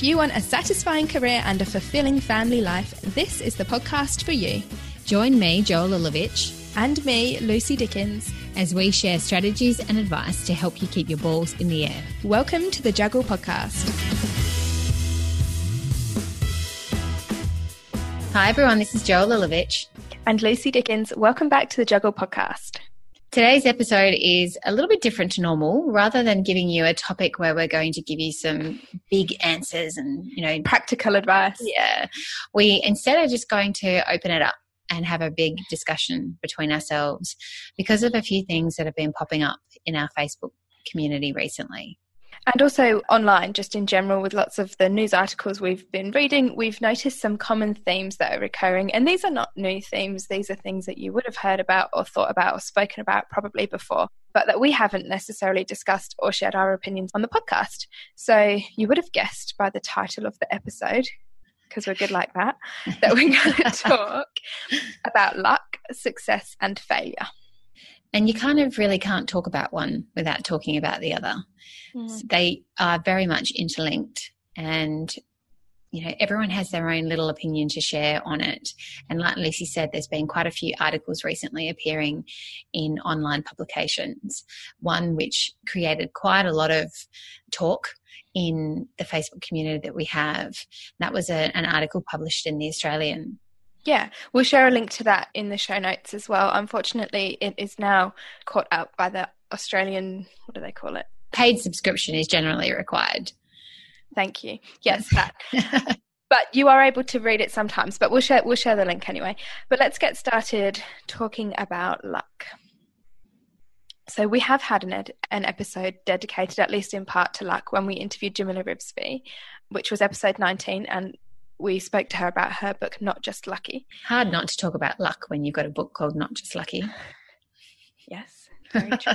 If you want a satisfying career and a fulfilling family life, this is the podcast for you. Join me, Joel Ilovich, And me, Lucy Dickens. as we share strategies and advice to help you keep your balls in the air. Welcome to the Juggle Podcast. Hi, everyone. This is Joel Ilovich. And Lucy Dickens, welcome back to the Juggle Podcast. Today's episode is a little bit different to normal. Rather than giving you a topic where we're going to give you some big answers and, you know, Practical advice. yeah, we instead are just going to open it up and have a big discussion between ourselves because of a few things that have been popping up in our Facebook community recently. And also online, just in general, with lots of the news articles we've been reading, we've noticed some common themes that are recurring. And these are not new themes, these are things that you would have heard about or thought about or spoken about probably before, but that we haven't necessarily discussed or shared our opinions on the podcast. So you would have guessed by the title of the episode, because we're good like that, that we're going to talk about luck, success, and failure. And you kind of really can't talk about one without talking about the other. Mm-hmm. So they are very much interlinked and you know everyone has their own little opinion to share on it. And like lucy said there's been quite a few articles recently appearing in online publications. One which created quite a lot of talk in the facebook community that we have. That was a, an article published in the australian Yeah, we'll share a link to that in the show notes as well. Unfortunately, it is now caught up by the Australian, what do they call it? paid subscription is generally required Thank you. Yes, that. but you are able to read it sometimes, but we'll share we'll share the link anyway. But let's get started talking about luck. So we have had an ed- an episode dedicated at least in part to luck when we interviewed Jamila Rizvi, which was episode 19 and we spoke to her about her book Not Just Lucky. hard not to talk about luck when you've got a book called not just lucky Yes, very true.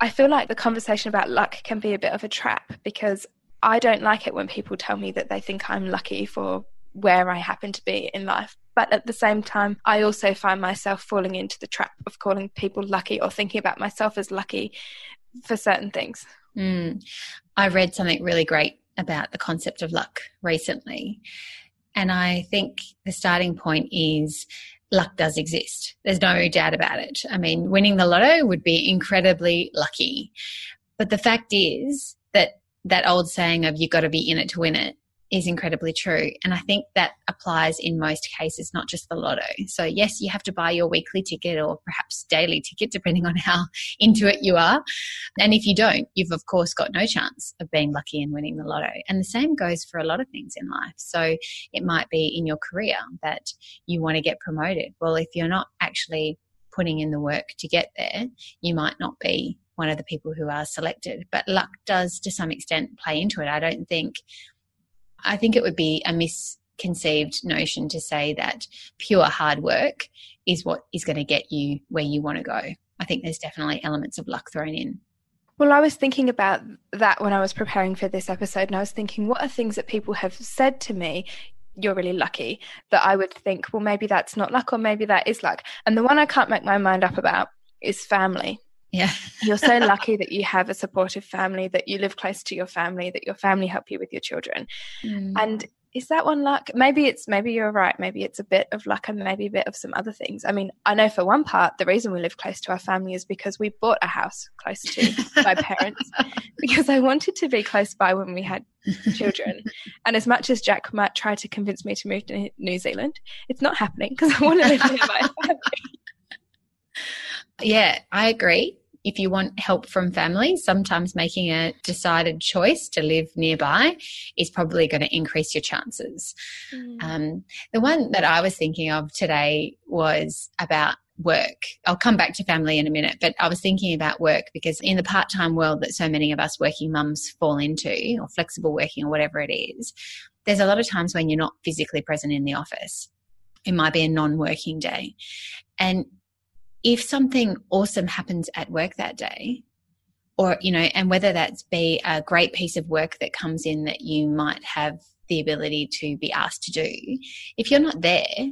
I feel like the conversation about luck can be a bit of a trap because I don't like it when people tell me that they think I'm lucky for where I happen to be in life. But at the same time, I also find myself falling into the trap of calling people lucky or thinking about myself as lucky for certain things. Mm. I read something really great about the concept of luck recently. And I think the starting point is luck does exist. There's no doubt about it. I mean, winning the lotto would be incredibly lucky. But the fact is that that old saying of you got to be in it to win it is incredibly true. And I think that applies in most cases, not just the lotto. So, yes, you have to buy your weekly ticket or perhaps daily ticket, depending on how into it you are. And if you don't, you've of course got no chance of being lucky and winning the lotto. And the same goes for a lot of things in life. So, it might be in your career that you want to get promoted. Well, if you're not actually putting in the work to get there, you might not be one of the people who are selected. But luck does to some extent play into it. I don't think I think it would be a misconceived notion to say that pure hard work is what is going to get you where you want to go. I think there's definitely elements of luck thrown in. Well, I was thinking about that when I was preparing for this episode, and I was thinking, what are things that people have said to me? You're really lucky that I would think, well, maybe that's not luck, or maybe that is luck. And the one I can't make my mind up about is family. Yeah. You're so lucky that you have a supportive family, that you live close to your family, that your family help you with your children. Mm. And is that one luck? Maybe it's maybe you're right. Maybe it's a bit of luck and maybe a bit of some other things. I mean, I know for one part, the reason we live close to our family is because we bought a house close to my parents because I wanted to be close by when we had children. And as much as Jack might try to convince me to move to New Zealand, it's not happening because I want to live near my family. Yeah, I agree. If you want help from family, sometimes making a decided choice to live nearby is probably going to increase your chances. Um, the one that I was thinking of today was about work. I'll come back to family in a minute, but I was thinking about work because in the part time world that so many of us working mums fall into, or flexible working, or whatever it is, there's a lot of times when you're not physically present in the office. It might be a non working day. And if something awesome happens at work that day, or, you know, and whether that's be a great piece of work that comes in that you might have the ability to be asked to do, if you're not there,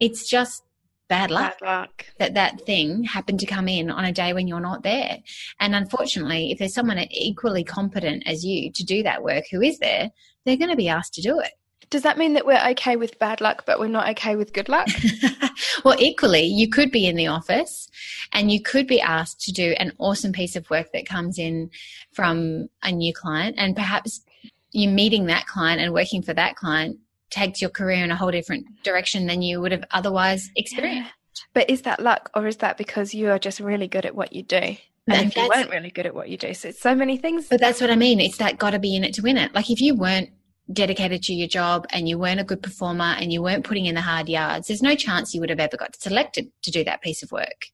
it's just bad luck. Bad luck. That that thing happened to come in on a day when you're not there. And unfortunately, if there's someone equally competent as you to do that work who is there, they're going to be asked to do it. Does that mean that we're okay with bad luck, but we're not okay with good luck? well, equally, you could be in the office and you could be asked to do an awesome piece of work that comes in from a new client, and perhaps you meeting that client and working for that client takes your career in a whole different direction than you would have otherwise experienced. But is that luck, or is that because you are just really good at what you do? And if you weren't really good at what you do, so it's so many things. But that's what I mean. It's that got to be in it to win it. Like if you weren't dedicated to your job and you weren't a good performer and you weren't putting in the hard yards, there's no chance you would have ever got selected to do that piece of work.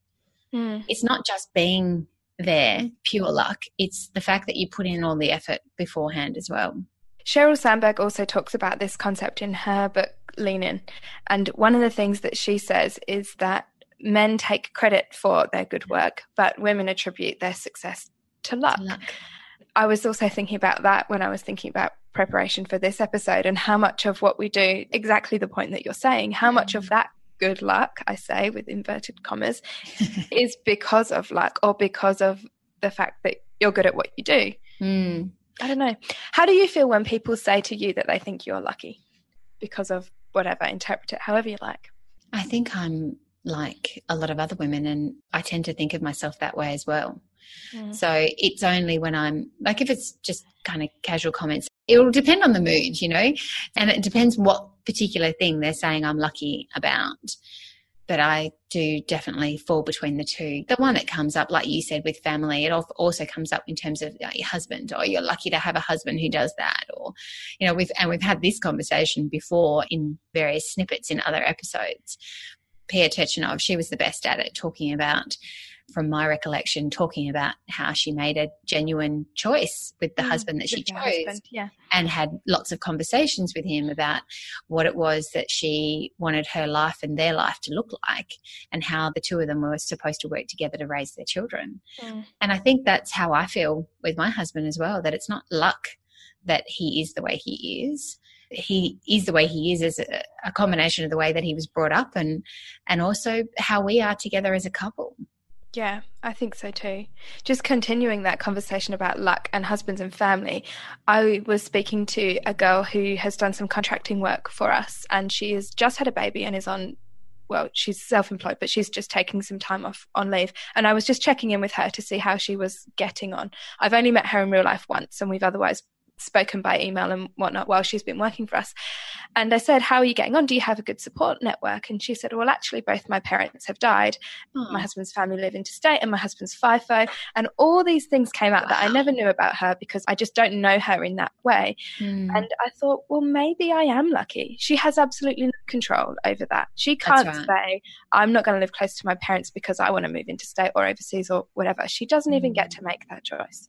Mm. It's not just being there, pure luck. It's the fact that you put in all the effort beforehand as well. Sheryl Sandberg also talks about this concept in her book, Lean In. And one of the things that she says is that men take credit for their good work, but women attribute their success to luck. To luck. I was also thinking about that when I was thinking about preparation for this episode and how much of what we do, exactly the point that you're saying, how much of that good luck, I say with inverted commas, is because of luck or because of the fact that you're good at what you do. Mm. I don't know. How do you feel when people say to you that they think you're lucky because of whatever, interpret it however you like? I think I'm like a lot of other women, and I tend to think of myself that way as well. Mm. So it's only when I'm like, if it's just kind of casual comments, it will depend on the mood, you know, and it depends what particular thing they're saying I'm lucky about. But I do definitely fall between the two. The one that comes up, like you said, with family, it also comes up in terms of your husband, or you're lucky to have a husband who does that, or you know, we've and we've had this conversation before in various snippets in other episodes. Pia Turcinov, she was the best at it, talking about from my recollection, talking about how she made a genuine choice with the mm, husband that she chose husband, yeah. and had lots of conversations with him about what it was that she wanted her life and their life to look like and how the two of them were supposed to work together to raise their children. Mm. And I think that's how I feel with my husband as well, that it's not luck that he is the way he is he is the way he is as a, a, combination of the way that he was brought up and and also how we are together as a couple yeah, I think so too. Just continuing that conversation about luck and husbands and family, I was speaking to a girl who has done some contracting work for us, and she has just had a baby and is on. Well, she's self employed, but she's just taking some time off on leave. And I was just checking in with her to see how she was getting on. I've only met her in real life once, and we've otherwise spoken by email and whatnot while she's been working for us. And I said, How are you getting on? Do you have a good support network? And she said, Well, actually, both my parents have died. Oh. My husband's family live interstate, and my husband's FIFO. And all these things came out wow. that I never knew about her because I just don't know her in that way. Mm. And I thought, Well, maybe I am lucky. She has absolutely no control over that. She can't right. say, I'm not going to live close to my parents because I want to move interstate or overseas or whatever. She doesn't mm. even get to make that choice.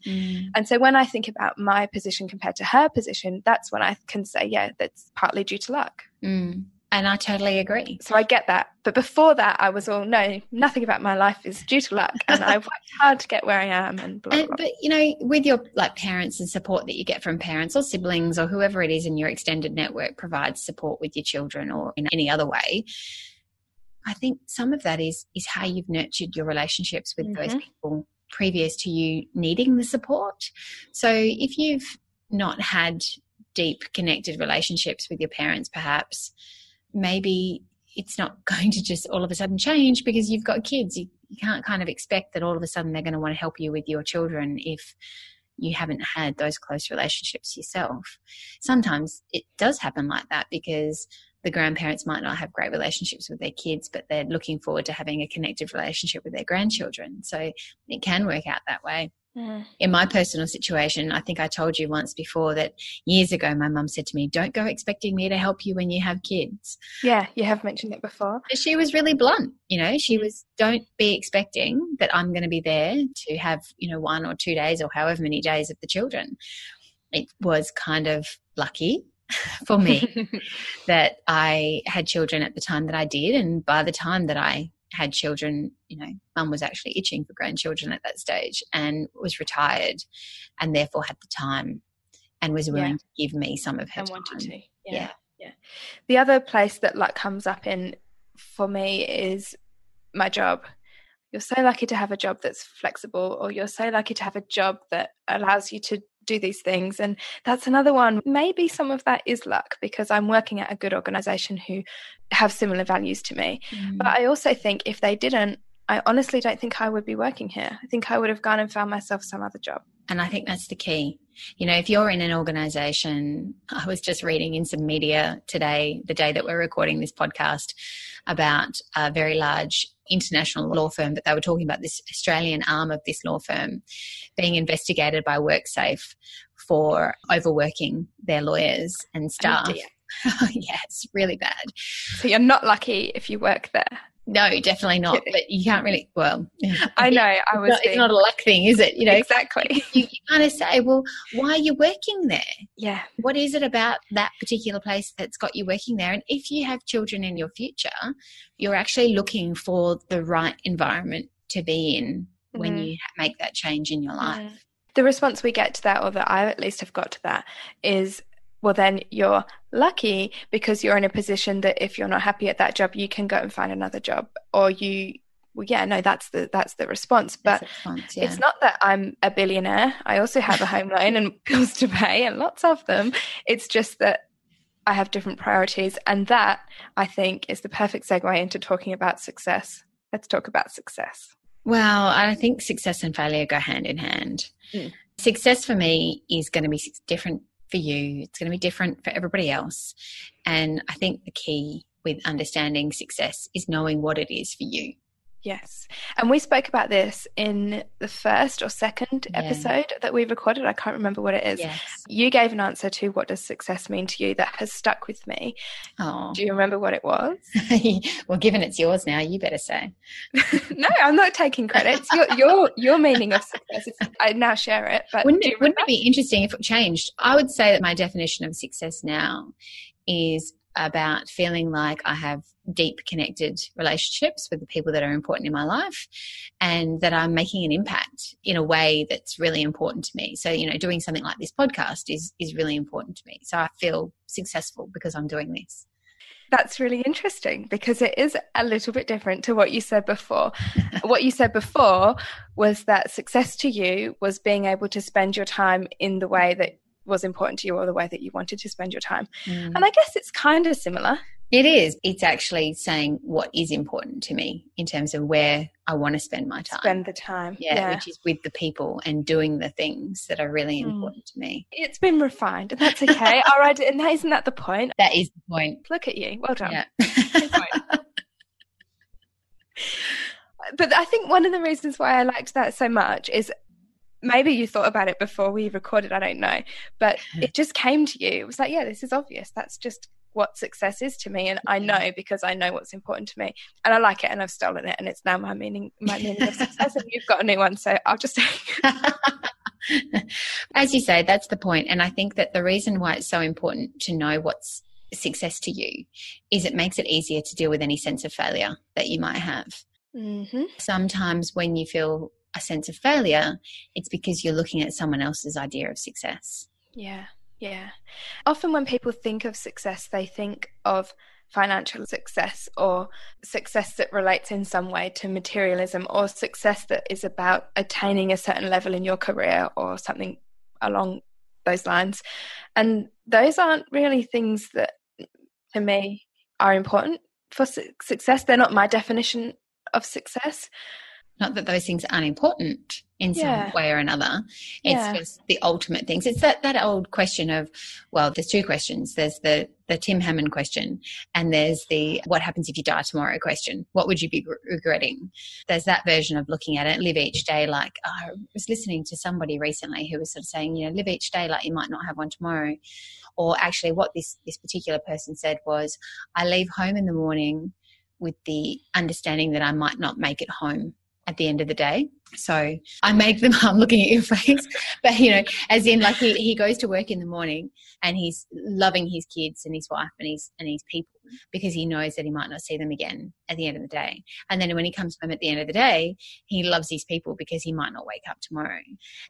And so when I think about my position compared to her position, that's when I can say, yeah, that's partly due to luck. Mm. And I totally agree. So I get that. But before that, I was all, no, nothing about my life is due to luck. And I worked hard to get where I am and blah, and, blah. But, you know, with your like parents and support that you get from parents or siblings or whoever it is in your extended network provides support with your children or in any other way. I think some of that is is how you've nurtured your relationships with mm-hmm. those people previous to you needing the support. So if you've not had deep connected relationships with your parents, perhaps, maybe it's not going to just all of a sudden change because you've got kids. You, you can't kind of expect that all of a sudden they're going to want to help you with your children if you haven't had those close relationships yourself. Sometimes it does happen like that because the grandparents might not have great relationships with their kids, but they're looking forward to having a connected relationship with their grandchildren. So it can work out that way. Mm. In my personal situation, I think I told you once before that years ago, my mum said to me, Don't go expecting me to help you when you have kids. Yeah, you have mentioned it before. She was really blunt. You know, she was, Don't be expecting that I'm going to be there to have, you know, one or two days or however many days of the children. It was kind of lucky for me that I had children at the time that I did. And by the time that I had children, you know, mum was actually itching for grandchildren at that stage and was retired and therefore had the time and was willing yeah. to give me some of her and time. wanted to. Yeah. yeah. yeah. The other place that luck comes up in for me is my job. You're so lucky to have a job that's flexible, or you're so lucky to have a job that allows you to do these things. And that's another one. Maybe some of that is luck because I'm working at a good organization who have similar values to me. Mm. But I also think if they didn't, I honestly don't think I would be working here. I think I would have gone and found myself some other job. And I think that's the key. You know, if you're in an organization, I was just reading in some media today, the day that we're recording this podcast, about a very large international law firm, but they were talking about this Australian arm of this law firm being investigated by WorkSafe for overworking their lawyers and oh, staff. Oh, yeah, it's really bad. So you're not lucky if you work there. No, definitely not. But you can't really. Well, I know. I was. It's not, it's not, a luck thing, is it? You know, exactly. You, you kind of say, well, why are you working there? Yeah. What is it about that particular place that's got you working there? And if you have children in your future, you're actually looking for the right environment to be in when mm. you make that change in your life. Mm. The response we get to that, or that I at least have got to that, is well, then you're lucky because you're in a position that if you're not happy at that job, you can go and find another job, or you. Well, yeah, no, that's the that's the response. But response, yeah. it's not that I'm a billionaire. I also have a home loan and bills to pay, and lots of them. It's just that I have different priorities, and that I think is the perfect segue into talking about success. Let's talk about success. Well, I think success and failure go hand in hand. Mm. Success for me is going to be different for you, it's going to be different for everybody else. And I think the key with understanding success is knowing what it is for you. Yes. And we spoke about this in the first or second yeah. episode that we recorded. I can't remember what it is. Yes. You gave an answer to what does success mean to you that has stuck with me. Oh. Do you remember what it was? well, given it's yours now, you better say. no, I'm not taking credit. your, your, your meaning of success. I now share it. But wouldn't it, wouldn't it be interesting if it changed? I would say that my definition of success now is about feeling like I have deep connected relationships with the people that are important in my life and that I'm making an impact in a way that's really important to me. So, you know, doing something like this podcast is is really important to me. So I feel successful because I'm doing this. That's really interesting because it is a little bit different to what you said before. what you said before was that success to you was being able to spend your time in the way that was important to you or the way that you wanted to spend your time. Mm. And I guess it's kind of similar. It is. It's actually saying what is important to me in terms of where I want to spend my time. Spend the time. Yeah, yeah. which is with the people and doing the things that are really mm. important to me. It's been refined, and that's okay. All right, and isn't that the point? That is the point. Look at you. Well done. Yeah. but I think one of the reasons why I liked that so much is maybe you thought about it before we recorded, I don't know. But it just came to you. It was like, yeah, this is obvious. That's just what success is to me and I know because I know what's important to me and I like it and I've stolen it and it's now my meaning my meaning of success and you've got a new one so I'll just say as you say that's the point and I think that the reason why it's so important to know what's success to you is it makes it easier to deal with any sense of failure that you might have mm-hmm. sometimes when you feel a sense of failure, it's because you're looking at someone else's idea of success. Yeah, yeah. Often when people think of success, they think of financial success or success that relates in some way to materialism or success that is about attaining a certain level in your career or something along those lines. And those aren't really things that to me are important for su- success. They're not my definition of success. Not that those things aren't important in yeah. some way or another. It's yeah. just the ultimate things. It's that, that old question of, well, there's two questions. There's the, the Tim Hammond question and there's the what happens if you die tomorrow question. What would you be regretting? There's that version of looking at it, live each day like, oh, I was listening to somebody recently who was sort of saying, you know, live each day like you might not have one tomorrow. Or actually what this, this particular person said was, I leave home in the morning with the understanding that I might not make it home at the end of the day. So I make them, I'm looking at your face, but you know, as in like he, he goes to work in the morning and he's loving his kids and his wife and his, and his people because he knows that he might not see them again at the end of the day. And then when he comes home at the end of the day, he loves his people because he might not wake up tomorrow.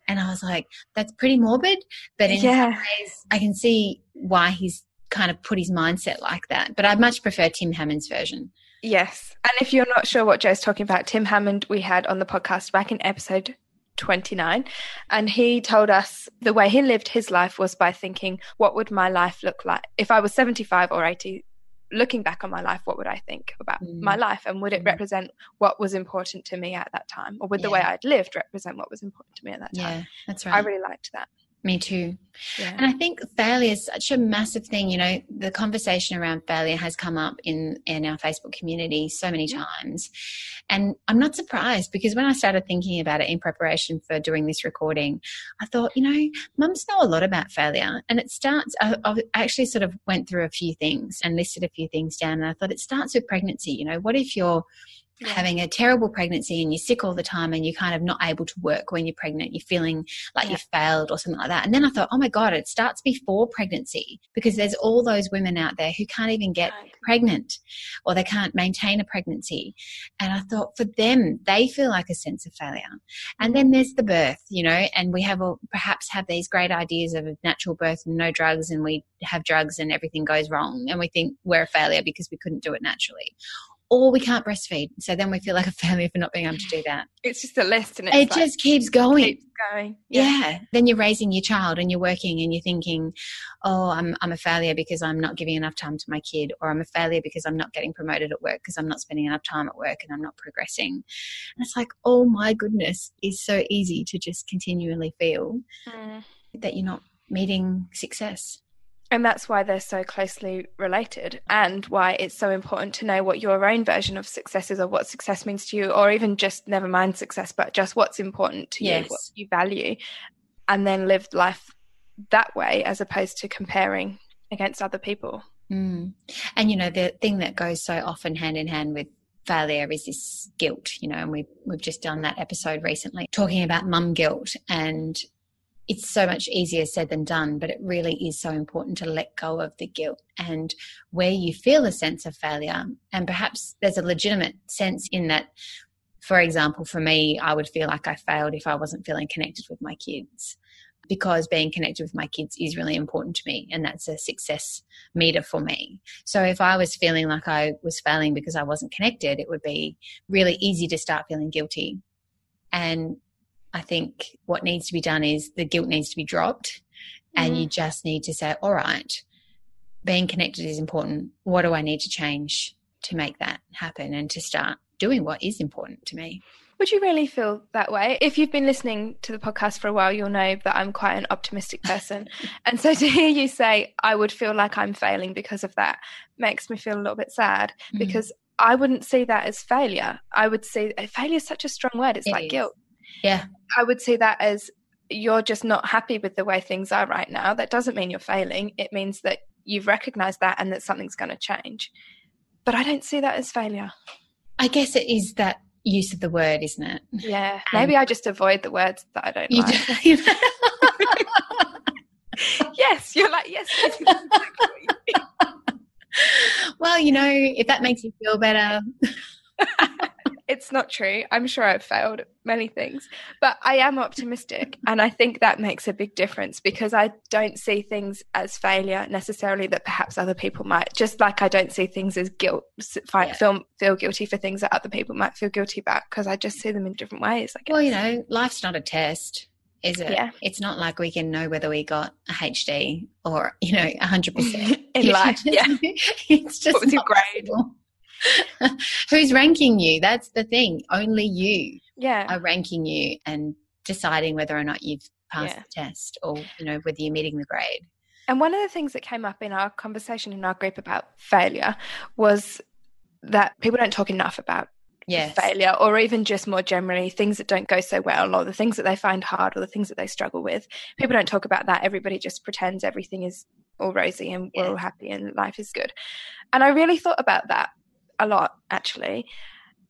And I was like, that's pretty morbid, but in yeah. some ways I can see why he's kind of put his mindset like that. But I'd much prefer Tim Hammond's version. Yes. And if you're not sure what Joe's talking about, Tim Hammond, we had on the podcast back in episode 29 and he told us the way he lived his life was by thinking what would my life look like if i was 75 or 80 looking back on my life what would i think about mm. my life and would it mm. represent what was important to me at that time or would yeah. the way i'd lived represent what was important to me at that time yeah that's right i really liked that me too. Yeah. And I think failure is such a massive thing. You know, the conversation around failure has come up in, in our Facebook community so many times. And I'm not surprised because when I started thinking about it in preparation for doing this recording, I thought, you know, mums know a lot about failure. And it starts, I, I actually sort of went through a few things and listed a few things down. And I thought it starts with pregnancy. You know, what if you're. Having a terrible pregnancy and you're sick all the time and you're kind of not able to work when you're pregnant, you're feeling like yeah. you've failed or something like that. And then I thought, oh my God, it starts before pregnancy because there's all those women out there who can't even get right. pregnant or they can't maintain a pregnancy. And I thought for them, they feel like a sense of failure. And mm-hmm. then there's the birth, you know, and we have all, perhaps have these great ideas of a natural birth and no drugs and we have drugs and everything goes wrong and we think we're a failure because we couldn't do it naturally or we can't breastfeed. So then we feel like a failure for not being able to do that. It's just a list and it like, just keeps going. Keeps going. Yeah. yeah. Then you're raising your child and you're working and you're thinking, oh, I'm, I'm a failure because I'm not giving enough time to my kid, or I'm a failure because I'm not getting promoted at work because I'm not spending enough time at work and I'm not progressing. And it's like, oh my goodness, it's so easy to just continually feel mm. that you're not meeting success. And that's why they're so closely related, and why it's so important to know what your own version of success is, or what success means to you, or even just never mind success, but just what's important to yes. you, what you value, and then live life that way as opposed to comparing against other people. Mm. And you know, the thing that goes so often hand in hand with failure is this guilt, you know, and we've we've just done that episode recently talking about mum guilt and it's so much easier said than done, but it really is so important to let go of the guilt and where you feel a sense of failure. And perhaps there's a legitimate sense in that, for example, for me, I would feel like I failed if I wasn't feeling connected with my kids because being connected with my kids is really important to me and that's a success meter for me. So if I was feeling like I was failing because I wasn't connected, it would be really easy to start feeling guilty. And I think what needs to be done is the guilt needs to be dropped and mm-hmm. you just need to say, all right, being connected is important. What do I need to change to make that happen and to start doing what is important to me? Would you really feel that way? If you've been listening to the podcast for a while, you'll know that I'm quite an optimistic person. and so to hear you say, I would feel like I'm failing because of that makes me feel a little bit sad mm. because I wouldn't see that as failure. I would see failure is such a strong word. It's it like is. guilt. Yeah. I would see that as you're just not happy with the way things are right now. That doesn't mean you're failing. It means that you've recognized that and that something's going to change. But I don't see that as failure. I guess it is that use of the word, isn't it? Yeah. Maybe I just avoid the words that I don't you like. Do. yes, you're like, yes. well, you know, if that makes you feel better it's not true. I'm sure I've failed many things, but I am optimistic. and I think that makes a big difference because I don't see things as failure necessarily that perhaps other people might, just like I don't see things as guilt, yeah. feel, feel guilty for things that other people might feel guilty about because I just see them in different ways. I guess. Well, you know, life's not a test. Is it? Yeah. It's not like we can know whether we got a HD or, you know, 100% in life. Yeah. it's just. What was your grade? Possible. Who's ranking you? That's the thing. Only you yeah. are ranking you and deciding whether or not you've passed yeah. the test or, you know, whether you're meeting the grade. And one of the things that came up in our conversation in our group about failure was that people don't talk enough about yes. failure or even just more generally things that don't go so well or the things that they find hard or the things that they struggle with. People don't talk about that. Everybody just pretends everything is all rosy and we're all happy and life is good. And I really thought about that a lot actually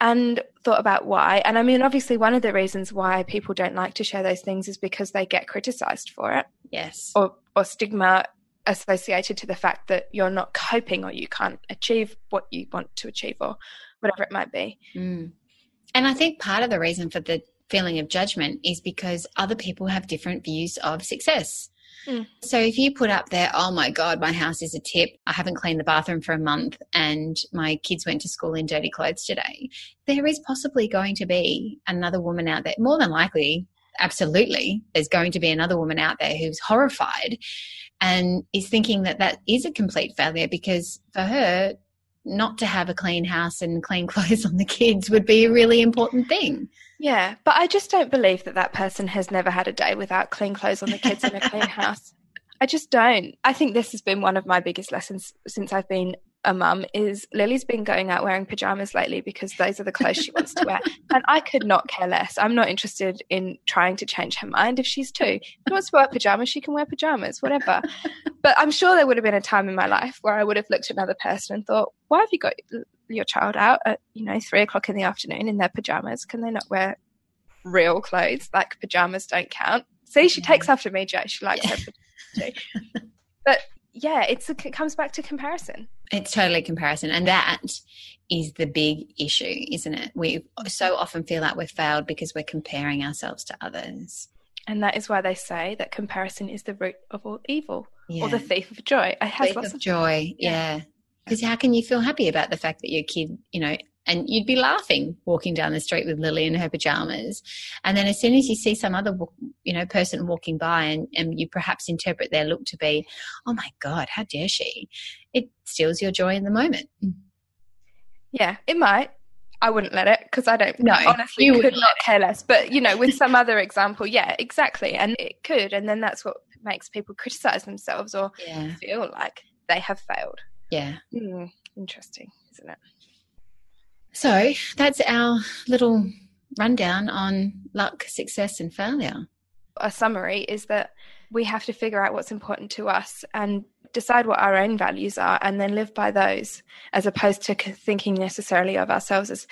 and thought about why. And I mean, obviously, one of the reasons why people don't like to share those things is because they get criticized for it. Yes. Or, or stigma associated to the fact that you're not coping or you can't achieve what you want to achieve or whatever it might be. Mm. And I think part of the reason for the feeling of judgment is because other people have different views of success. Mm. So if you put up there, oh my God, my house is a tip, I haven't cleaned the bathroom for a month, and my kids went to school in dirty clothes today, there is possibly going to be another woman out there, more than likely, absolutely, there's going to be another woman out there who's horrified and is thinking that that is a complete failure because for her, not to have a clean house and clean clothes on the kids would be a really important thing. Yeah, but I just don't believe that that person has never had a day without clean clothes on the kids in a clean house. I just don't. I think this has been one of my biggest lessons since I've been a mum is Lily's been going out wearing pajamas lately because those are the clothes she wants to wear. And I could not care less. I'm not interested in trying to change her mind if she's two. If she wants to wear pajamas, she can wear pajamas, whatever. but I'm sure there would have been a time in my life where I would have looked at another person and thought, why have you got your child out at, you know, three o'clock in the afternoon in their pajamas? Can they not wear real clothes? Like pajamas don't count. See, she takes mm-hmm. after me, Joe. She likes yeah. her pajamas too. But yeah, it's a, it comes back to comparison. It's totally comparison. And that is the big issue, isn't it? We so often feel like we've failed because we're comparing ourselves to others. And that is why they say that comparison is the root of all evil yeah. or the thief of joy. It has thief lots of, of joy. Yeah. Because yeah. how can you feel happy about the fact that your kid, you know, and you'd be laughing walking down the street with Lily in her pajamas. And then as soon as you see some other, you know, person walking by and, and you perhaps interpret their look to be, oh my God, how dare she? It steals your joy in the moment. Yeah, it might. I wouldn't let it because I don't no, honestly you could not care less. But you know, with some other example, yeah, exactly. And it could, and then that's what makes people criticize themselves or yeah. feel like they have failed. Yeah. Mm, interesting, isn't it? So that's our little rundown on luck, success, and failure. A summary is that we have to figure out what's important to us and decide what our own values are and then live by those as opposed to thinking necessarily of ourselves as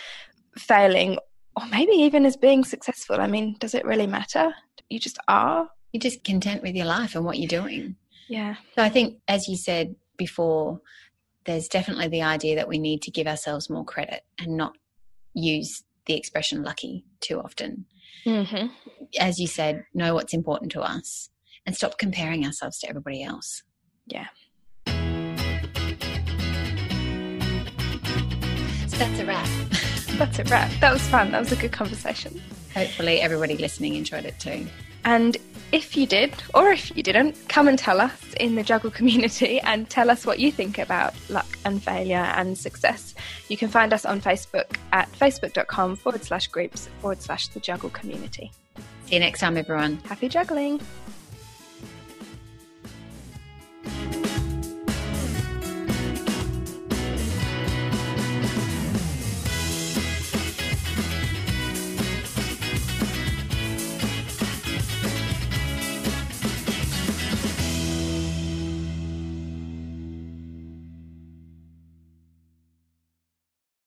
failing or maybe even as being successful. I mean, does it really matter? You just are. You're just content with your life and what you're doing. Yeah. So I think, as you said before, there's definitely the idea that we need to give ourselves more credit and not use the expression lucky too often. Mm-hmm. As you said, know what's important to us and stop comparing ourselves to everybody else. Yeah. So that's a wrap. that's a wrap. That was fun. That was a good conversation. Hopefully, everybody listening enjoyed it too. And if you did, or if you didn't, come and tell us in the Juggle community and tell us what you think about luck and failure and success. You can find us on Facebook at facebook.com forward slash groups forward slash the Juggle community. See you next time, everyone. Happy juggling.